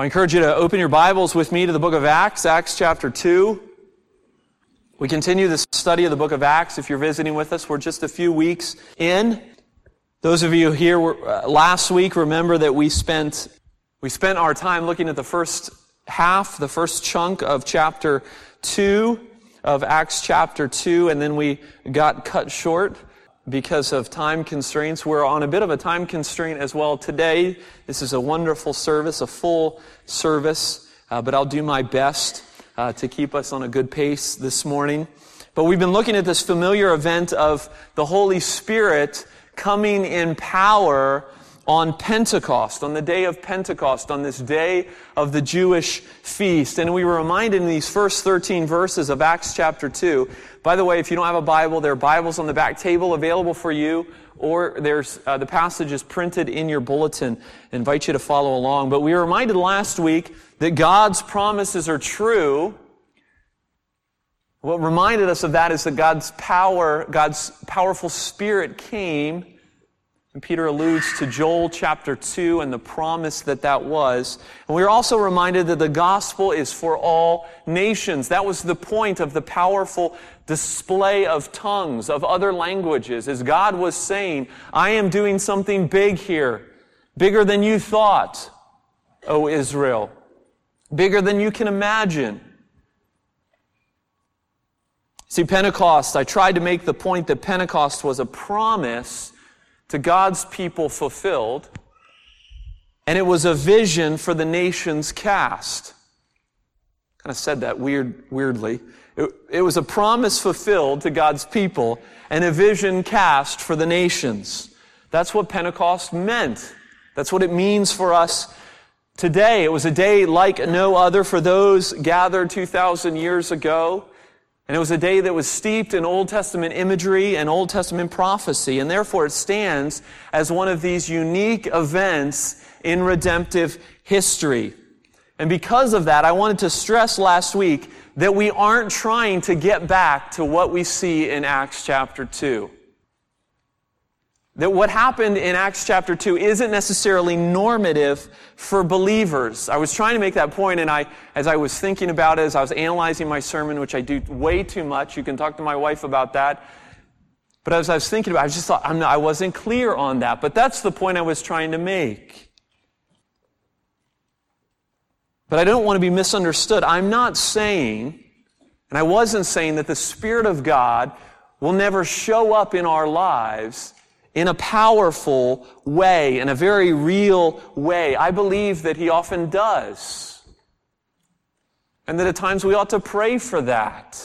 I encourage you to open your Bibles with me to the book of Acts, Acts chapter 2. We continue the study of the book of Acts. If you're visiting with us, we're just a few weeks in. Those of you here uh, last week, remember that we spent, we spent our time looking at the first half, the first chunk of chapter 2 of Acts chapter 2, and then we got cut short because of time constraints. We're on a bit of a time constraint as well today. This is a wonderful service, a full service, uh, but I'll do my best uh, to keep us on a good pace this morning. But we've been looking at this familiar event of the Holy Spirit coming in power on Pentecost, on the day of Pentecost, on this day of the Jewish feast. And we were reminded in these first 13 verses of Acts chapter 2. By the way, if you don't have a Bible, there are Bibles on the back table available for you, or there's uh, the passage is printed in your bulletin. I invite you to follow along. But we were reminded last week that God's promises are true. What reminded us of that is that God's power, God's powerful spirit came and Peter alludes to Joel chapter 2 and the promise that that was. And we are also reminded that the gospel is for all nations. That was the point of the powerful display of tongues, of other languages, as God was saying, I am doing something big here, bigger than you thought, O Israel, bigger than you can imagine. See, Pentecost, I tried to make the point that Pentecost was a promise to God's people fulfilled, and it was a vision for the nations cast. Kind of said that weird, weirdly. It, it was a promise fulfilled to God's people and a vision cast for the nations. That's what Pentecost meant. That's what it means for us today. It was a day like no other for those gathered 2,000 years ago. And it was a day that was steeped in Old Testament imagery and Old Testament prophecy, and therefore it stands as one of these unique events in redemptive history. And because of that, I wanted to stress last week that we aren't trying to get back to what we see in Acts chapter 2. That what happened in Acts chapter 2 isn't necessarily normative for believers. I was trying to make that point, and I, as I was thinking about it, as I was analyzing my sermon, which I do way too much, you can talk to my wife about that. But as I was thinking about it, I just thought, not, i wasn't clear on that. But that's the point I was trying to make. But I don't want to be misunderstood. I'm not saying, and I wasn't saying that the Spirit of God will never show up in our lives in a powerful way, in a very real way. I believe that He often does. And that at times we ought to pray for that.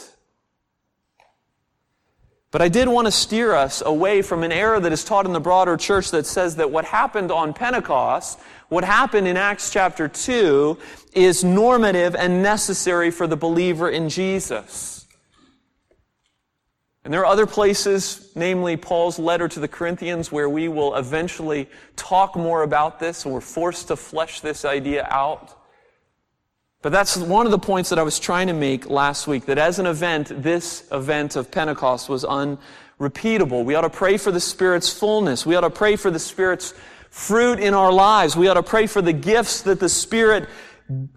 But I did want to steer us away from an error that is taught in the broader church that says that what happened on Pentecost, what happened in Acts chapter 2, is normative and necessary for the believer in Jesus. And there are other places, namely Paul's letter to the Corinthians, where we will eventually talk more about this and we're forced to flesh this idea out. But that's one of the points that I was trying to make last week, that as an event, this event of Pentecost was unrepeatable. We ought to pray for the Spirit's fullness. We ought to pray for the Spirit's fruit in our lives. We ought to pray for the gifts that the Spirit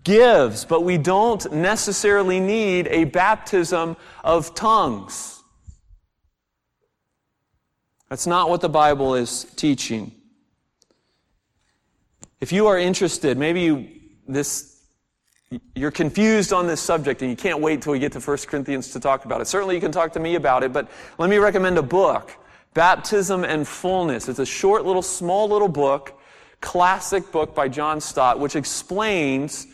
gives, but we don't necessarily need a baptism of tongues. That's not what the Bible is teaching. If you are interested, maybe you, this, you're confused on this subject and you can't wait till we get to 1 Corinthians to talk about it. Certainly you can talk to me about it, but let me recommend a book, Baptism and Fullness. It's a short little, small little book, classic book by John Stott, which explains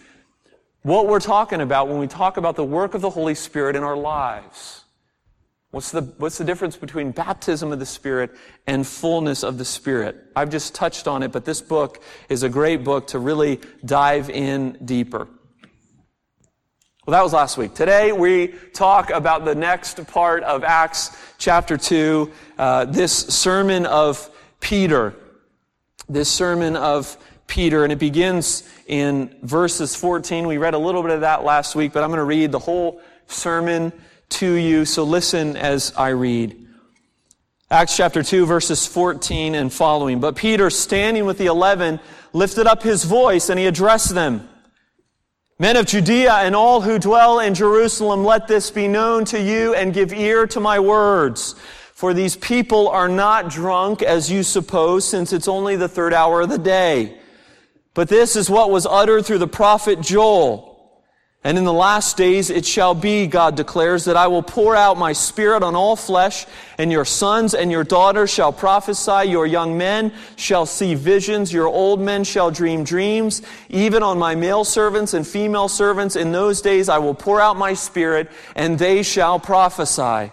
what we're talking about when we talk about the work of the Holy Spirit in our lives. What's the, what's the difference between baptism of the Spirit and fullness of the Spirit? I've just touched on it, but this book is a great book to really dive in deeper. Well, that was last week. Today we talk about the next part of Acts chapter 2, uh, this sermon of Peter. This sermon of Peter, and it begins in verses 14. We read a little bit of that last week, but I'm going to read the whole sermon to you. So listen as I read. Acts chapter 2, verses 14 and following. But Peter, standing with the eleven, lifted up his voice and he addressed them. Men of Judea and all who dwell in Jerusalem, let this be known to you and give ear to my words. For these people are not drunk as you suppose, since it's only the third hour of the day. But this is what was uttered through the prophet Joel. And in the last days it shall be, God declares, that I will pour out my spirit on all flesh, and your sons and your daughters shall prophesy, your young men shall see visions, your old men shall dream dreams. Even on my male servants and female servants in those days I will pour out my spirit, and they shall prophesy.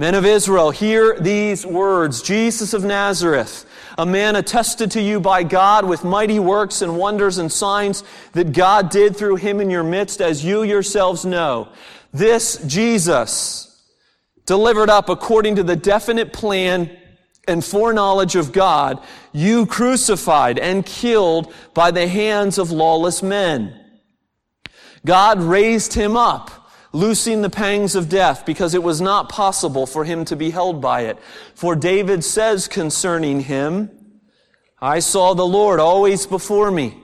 Men of Israel, hear these words. Jesus of Nazareth, a man attested to you by God with mighty works and wonders and signs that God did through him in your midst, as you yourselves know. This Jesus, delivered up according to the definite plan and foreknowledge of God, you crucified and killed by the hands of lawless men. God raised him up loosing the pangs of death because it was not possible for him to be held by it. For David says concerning him, I saw the Lord always before me.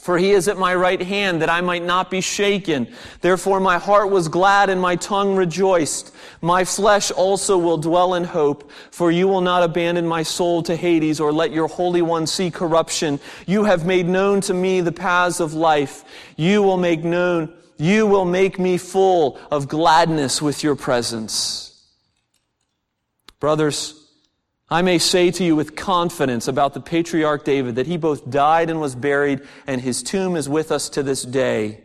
For he is at my right hand that I might not be shaken. Therefore my heart was glad and my tongue rejoiced. My flesh also will dwell in hope, for you will not abandon my soul to Hades or let your Holy One see corruption. You have made known to me the paths of life. You will make known you will make me full of gladness with your presence. Brothers, I may say to you with confidence about the patriarch David that he both died and was buried, and his tomb is with us to this day.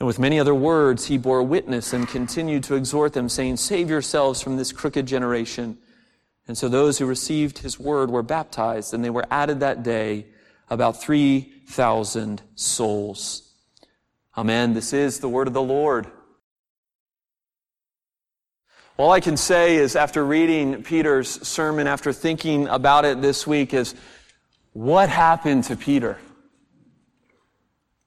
And with many other words, he bore witness and continued to exhort them, saying, Save yourselves from this crooked generation. And so those who received his word were baptized, and they were added that day about 3,000 souls. Amen. This is the word of the Lord. All I can say is, after reading Peter's sermon, after thinking about it this week, is what happened to Peter?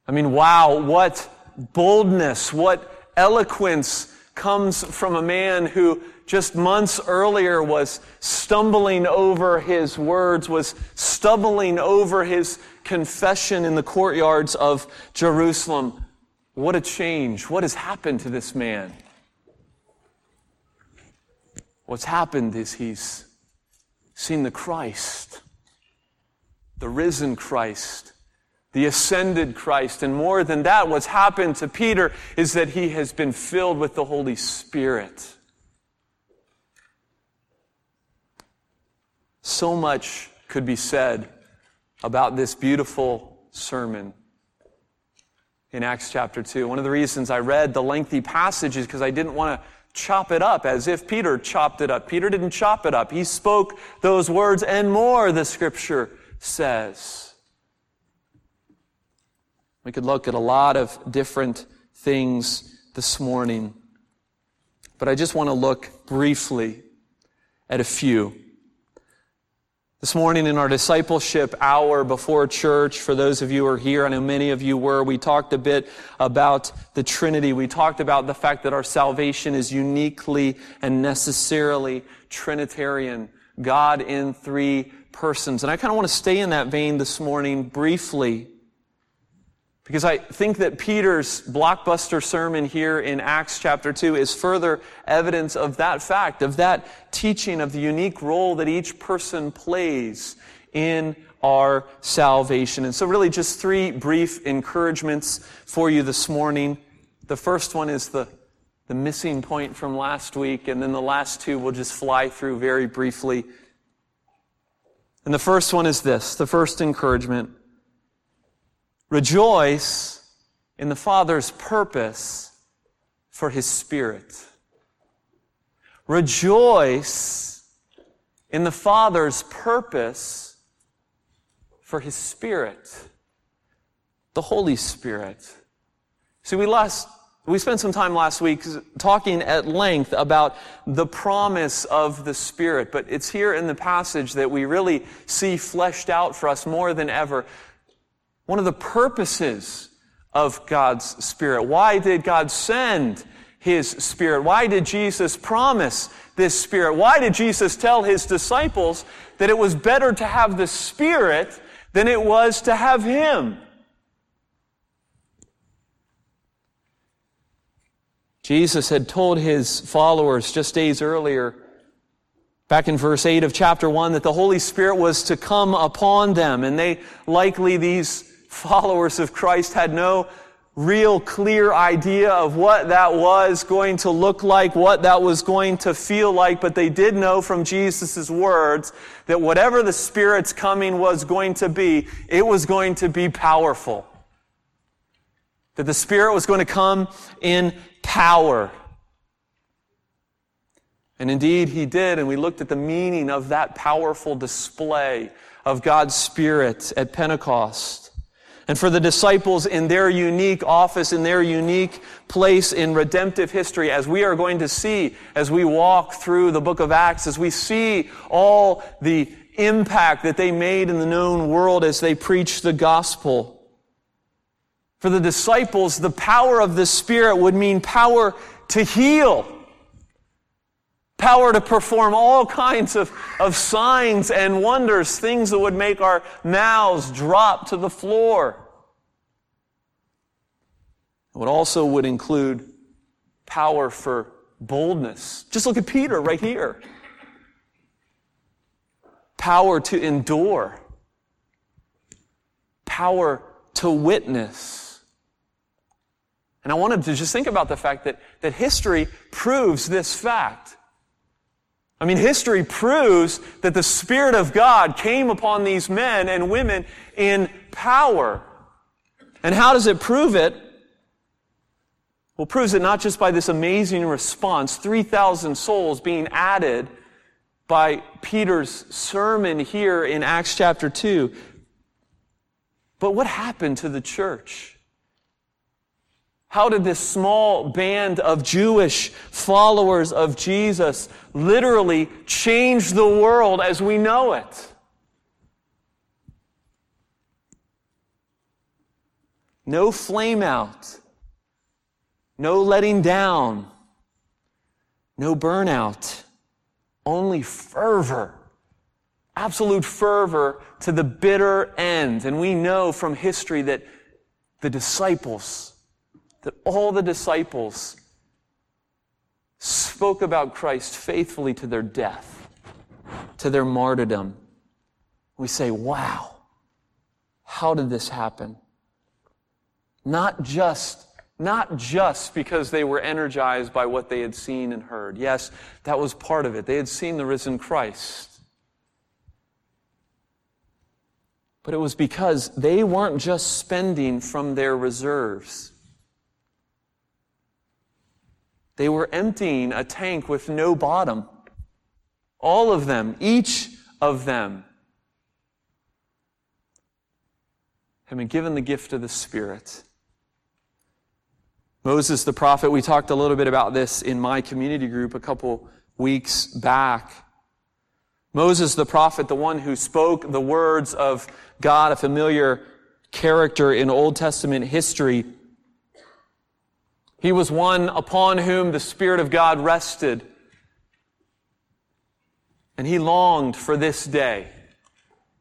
I mean, wow, what boldness, what eloquence comes from a man who just months earlier was stumbling over his words, was stumbling over his confession in the courtyards of Jerusalem. What a change. What has happened to this man? What's happened is he's seen the Christ, the risen Christ, the ascended Christ. And more than that, what's happened to Peter is that he has been filled with the Holy Spirit. So much could be said about this beautiful sermon in Acts chapter 2. One of the reasons I read the lengthy passage is because I didn't want to chop it up as if Peter chopped it up. Peter didn't chop it up. He spoke those words and more, the scripture says. We could look at a lot of different things this morning, but I just want to look briefly at a few. This morning in our discipleship hour before church, for those of you who are here, I know many of you were, we talked a bit about the Trinity. We talked about the fact that our salvation is uniquely and necessarily Trinitarian. God in three persons. And I kind of want to stay in that vein this morning briefly because I think that Peter's blockbuster sermon here in Acts chapter 2 is further evidence of that fact, of that teaching of the unique role that each person plays in our salvation. And so really just three brief encouragements for you this morning. The first one is the, the missing point from last week, and then the last two we'll just fly through very briefly. And the first one is this, the first encouragement. Rejoice in the Father's purpose for His Spirit. Rejoice in the Father's purpose for His Spirit. The Holy Spirit. See, we last, we spent some time last week talking at length about the promise of the Spirit, but it's here in the passage that we really see fleshed out for us more than ever one of the purposes of God's Spirit. Why did God send His Spirit? Why did Jesus promise this Spirit? Why did Jesus tell His disciples that it was better to have the Spirit than it was to have Him? Jesus had told His followers just days earlier back in verse 8 of chapter 1 that the Holy Spirit was to come upon them and they likely these followers of Christ had no real clear idea of what that was going to look like, what that was going to feel like, but they did know from Jesus' words that whatever the Spirit's coming was going to be, it was going to be powerful. That the Spirit was going to come in power. And indeed, He did, and we looked at the meaning of that powerful display of God's Spirit at Pentecost. And for the disciples in their unique office, in their unique place in redemptive history, as we are going to see as we walk through the book of Acts, as we see all the impact that they made in the known world as they preached the gospel. For the disciples, the power of the Spirit would mean power to heal power to perform all kinds of, of signs and wonders, things that would make our mouths drop to the floor. It also would include power for boldness. Just look at Peter right here. Power to endure. Power to witness. And I wanted to just think about the fact that, that history proves this fact. I mean, history proves that the Spirit of God came upon these men and women in power. And how does it prove it? Well, proves it not just by this amazing response, 3,000 souls being added by Peter's sermon here in Acts chapter 2. But what happened to the church? How did this small band of Jewish followers of Jesus literally change the world as we know it? No flame out, no letting down, no burnout, only fervor. Absolute fervor to the bitter end. And we know from history that the disciples that all the disciples spoke about Christ faithfully to their death, to their martyrdom. We say, wow, how did this happen? Not just not just because they were energized by what they had seen and heard. Yes, that was part of it. They had seen the risen Christ. But it was because they weren't just spending from their reserves. They were emptying a tank with no bottom. All of them, each of them, have been given the gift of the Spirit. Moses the prophet, we talked a little bit about this in my community group a couple weeks back. Moses the prophet, the one who spoke the words of God, a familiar character in Old Testament history. He was one upon whom the Spirit of God rested. And he longed for this day.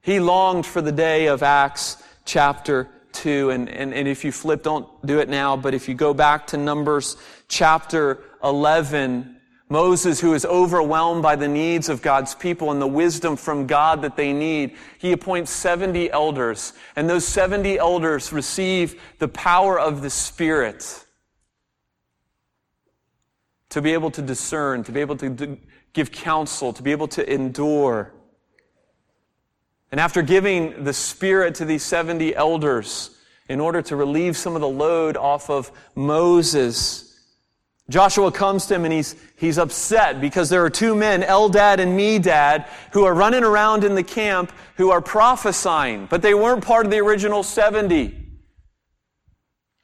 He longed for the day of Acts chapter 2. And, and, and if you flip, don't do it now, but if you go back to Numbers chapter 11, Moses, who is overwhelmed by the needs of God's people and the wisdom from God that they need, he appoints 70 elders. And those 70 elders receive the power of the Spirit to be able to discern, to be able to give counsel, to be able to endure. And after giving the Spirit to these 70 elders in order to relieve some of the load off of Moses, Joshua comes to him and he's, he's upset because there are two men, Eldad and Medad, who are running around in the camp who are prophesying, but they weren't part of the original 70.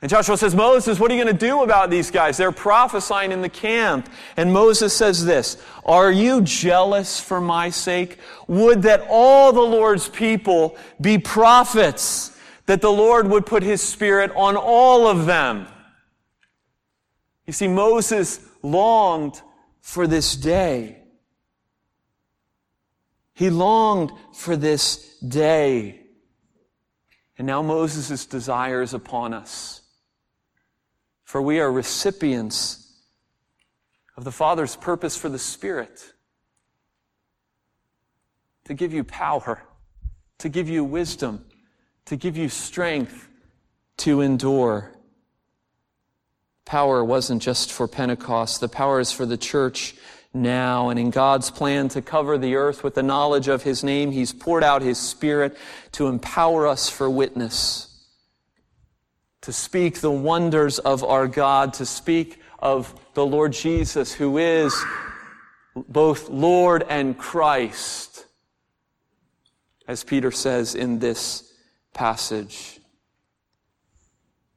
And Joshua says, Moses, what are you going to do about these guys? They're prophesying in the camp. And Moses says this, Are you jealous for my sake? Would that all the Lord's people be prophets, that the Lord would put his spirit on all of them. You see, Moses longed for this day. He longed for this day. And now Moses' desire is upon us. For we are recipients of the Father's purpose for the Spirit to give you power, to give you wisdom, to give you strength to endure power wasn't just for Pentecost. The power is for the church now. And in God's plan to cover the earth with the knowledge of His name, He's poured out His Spirit to empower us for witness, to speak the wonders of our God, to speak of the Lord Jesus, who is both Lord and Christ, as Peter says in this passage.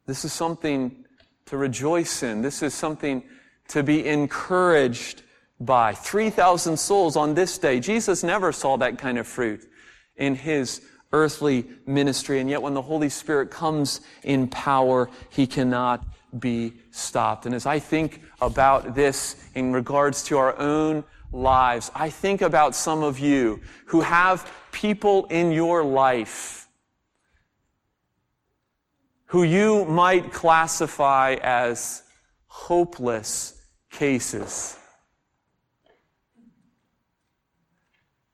This is something to rejoice in. This is something to be encouraged by. 3,000 souls on this day. Jesus never saw that kind of fruit in his earthly ministry. And yet when the Holy Spirit comes in power, he cannot be stopped. And as I think about this in regards to our own lives, I think about some of you who have people in your life who you might classify as hopeless cases.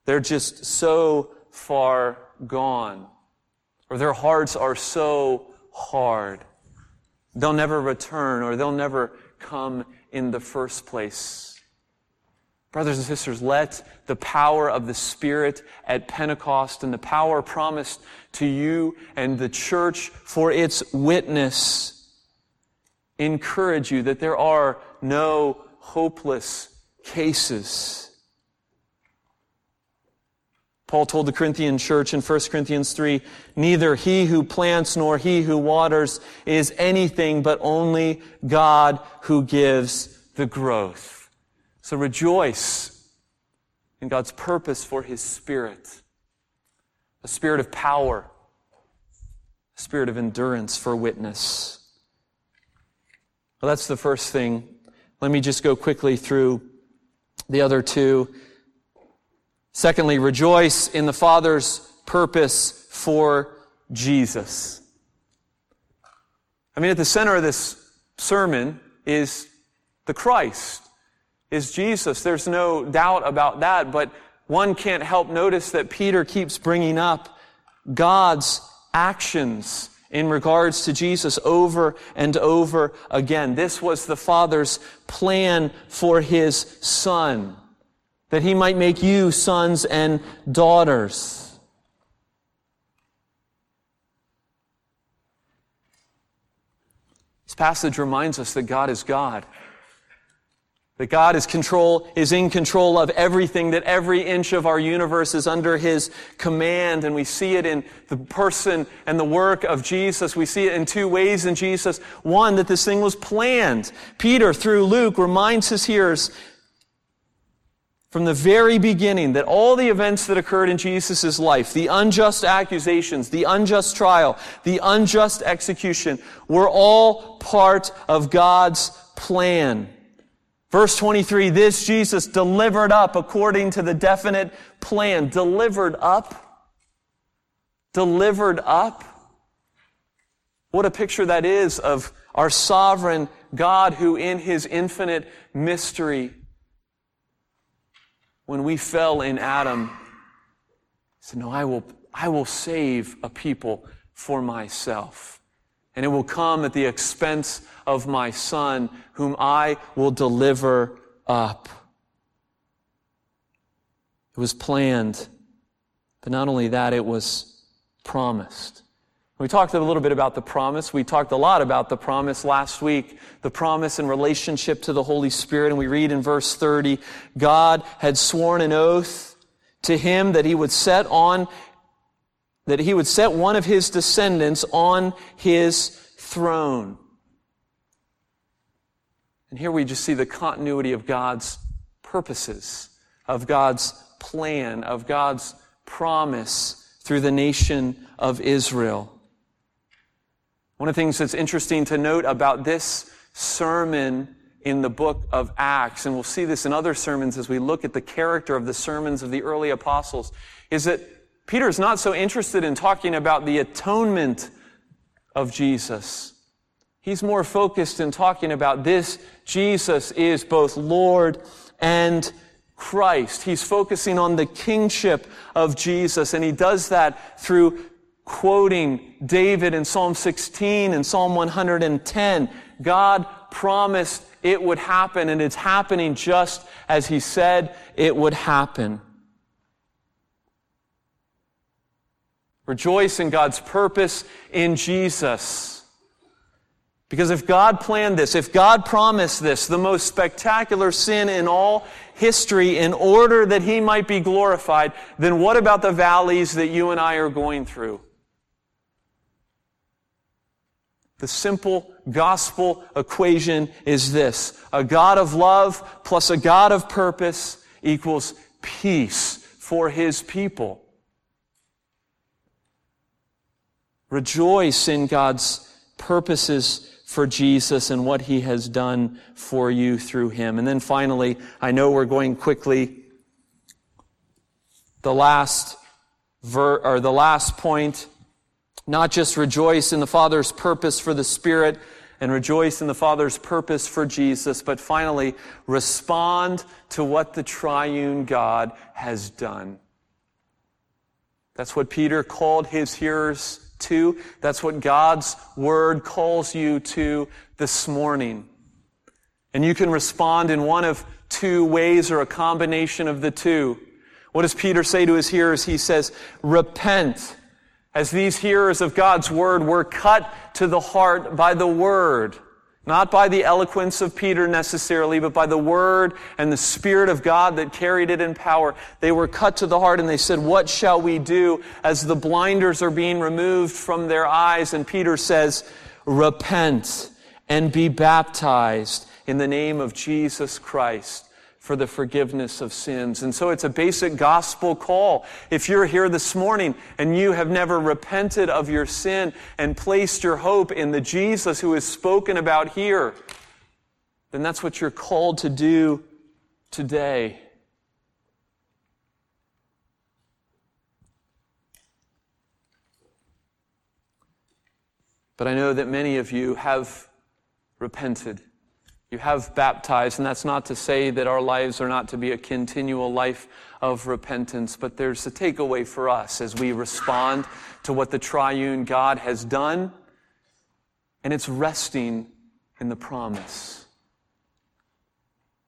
They're just so far gone, or their hearts are so hard. They'll never return, or they'll never come in the first place. Brothers and sisters, let the power of the Spirit at Pentecost and the power promised to you and the church for its witness encourage you that there are no hopeless cases. Paul told the Corinthian church in 1 Corinthians 3, neither he who plants nor he who waters is anything but only God who gives the growth. So rejoice in God's purpose for His Spirit a spirit of power, a spirit of endurance for witness. Well, that's the first thing. Let me just go quickly through the other two. Secondly, rejoice in the Father's purpose for Jesus. I mean, at the center of this sermon is the Christ is Jesus. There's no doubt about that, but one can't help notice that Peter keeps bringing up God's actions in regards to Jesus over and over again. This was the Father's plan for His Son, that He might make you sons and daughters. This passage reminds us that God is God That God is control, is in control of everything, that every inch of our universe is under His command. And we see it in the person and the work of Jesus. We see it in two ways in Jesus. One, that this thing was planned. Peter, through Luke, reminds his hearers from the very beginning that all the events that occurred in Jesus' life, the unjust accusations, the unjust trial, the unjust execution, were all part of God's plan. Verse 23, this Jesus delivered up according to the definite plan. Delivered up? Delivered up? What a picture that is of our sovereign God who in his infinite mystery, when we fell in Adam, said, no, I will, I will save a people for myself. And it will come at the expense of my son, whom I will deliver up. It was planned, but not only that, it was promised. We talked a little bit about the promise. We talked a lot about the promise last week, the promise in relationship to the Holy Spirit. And we read in verse 30, God had sworn an oath to him that he would set on, that he would set one of his descendants on his throne. And here we just see the continuity of God's purposes, of God's plan, of God's promise through the nation of Israel. One of the things that's interesting to note about this sermon in the book of Acts, and we'll see this in other sermons as we look at the character of the sermons of the early apostles, is that Peter is not so interested in talking about the atonement of Jesus. He's more focused in talking about this Jesus is both Lord and Christ. He's focusing on the kingship of Jesus, and he does that through quoting David in Psalm 16 and Psalm 110. God promised it would happen, and it's happening just as he said it would happen. Rejoice in God's purpose in Jesus. Because if God planned this, if God promised this, the most spectacular sin in all history in order that he might be glorified, then what about the valleys that you and I are going through? The simple gospel equation is this. A God of love plus a God of purpose equals peace for his people. Rejoice in God's purposes for Jesus and what he has done for you through him. And then finally, I know we're going quickly. The last ver, or the last point, not just rejoice in the Father's purpose for the Spirit and rejoice in the Father's purpose for Jesus, but finally respond to what the triune God has done. That's what Peter called his hearers to. That's what God's Word calls you to this morning. And you can respond in one of two ways or a combination of the two. What does Peter say to his hearers? He says, repent. As these hearers of God's Word were cut to the heart by the Word. Not by the eloquence of Peter necessarily, but by the word and the Spirit of God that carried it in power. They were cut to the heart and they said, What shall we do as the blinders are being removed from their eyes? And Peter says, Repent and be baptized in the name of Jesus Christ for the forgiveness of sins. And so it's a basic gospel call. If you're here this morning and you have never repented of your sin and placed your hope in the Jesus who is spoken about here, then that's what you're called to do today. But I know that many of you have repented. You have baptized, and that's not to say that our lives are not to be a continual life of repentance, but there's a takeaway for us as we respond to what the triune God has done, and it's resting in the promise.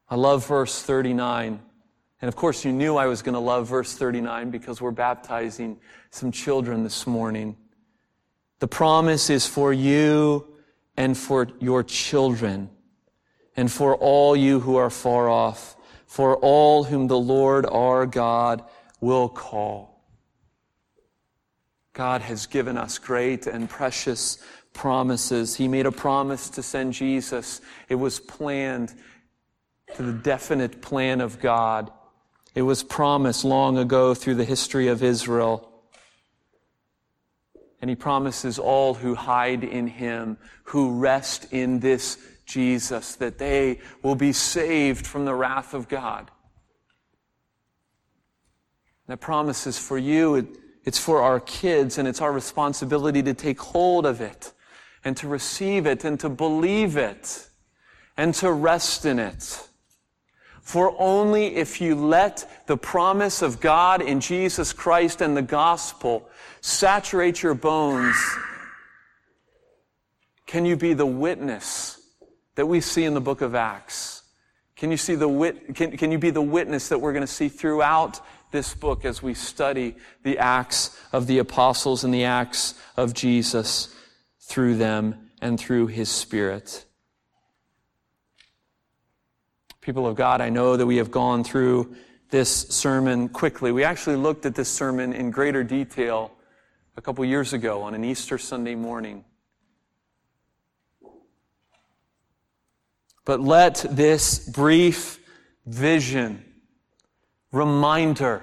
I love verse 39. And of course, you knew I was going to love verse 39 because we're baptizing some children this morning. The promise is for you and for your children and for all you who are far off, for all whom the Lord our God will call. God has given us great and precious promises. He made a promise to send Jesus. It was planned to the definite plan of God. It was promised long ago through the history of Israel. And he promises all who hide in him, who rest in this Jesus, that they will be saved from the wrath of God. That promise is for you, it's for our kids, and it's our responsibility to take hold of it and to receive it and to believe it and to rest in it. For only if you let the promise of God in Jesus Christ and the gospel saturate your bones can you be the witness that we see in the book of Acts? Can you see the wit- can, can you be the witness that we're going to see throughout this book as we study the acts of the apostles and the acts of Jesus through them and through his spirit? People of God, I know that we have gone through this sermon quickly. We actually looked at this sermon in greater detail a couple years ago on an Easter Sunday morning. But let this brief vision, reminder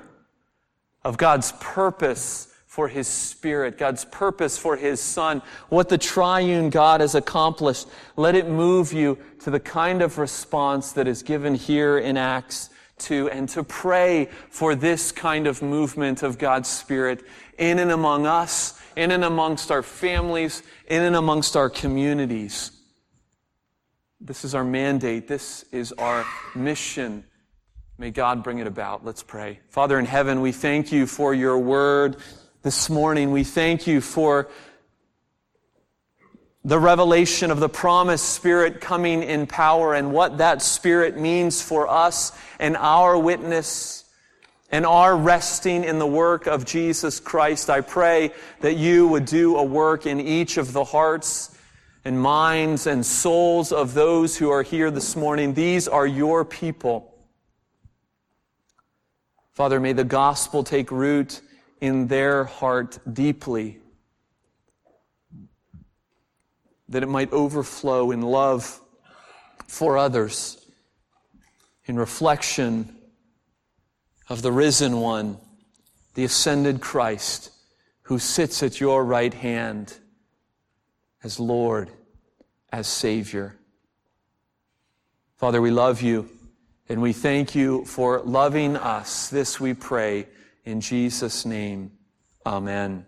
of God's purpose for His Spirit, God's purpose for His Son, what the triune God has accomplished. Let it move you to the kind of response that is given here in Acts 2 and to pray for this kind of movement of God's Spirit in and among us, in and amongst our families, in and amongst our communities. This is our mandate. This is our mission. May God bring it about. Let's pray. Father in heaven, we thank you for your word this morning. We thank you for the revelation of the promised Spirit coming in power and what that Spirit means for us and our witness and our resting in the work of Jesus Christ. I pray that you would do a work in each of the hearts and minds and souls of those who are here this morning. These are your people. Father, may the gospel take root in their heart deeply, that it might overflow in love for others, in reflection of the risen one, the ascended Christ, who sits at your right hand as Lord, as Savior. Father, we love you and we thank you for loving us. This we pray in Jesus' name, amen.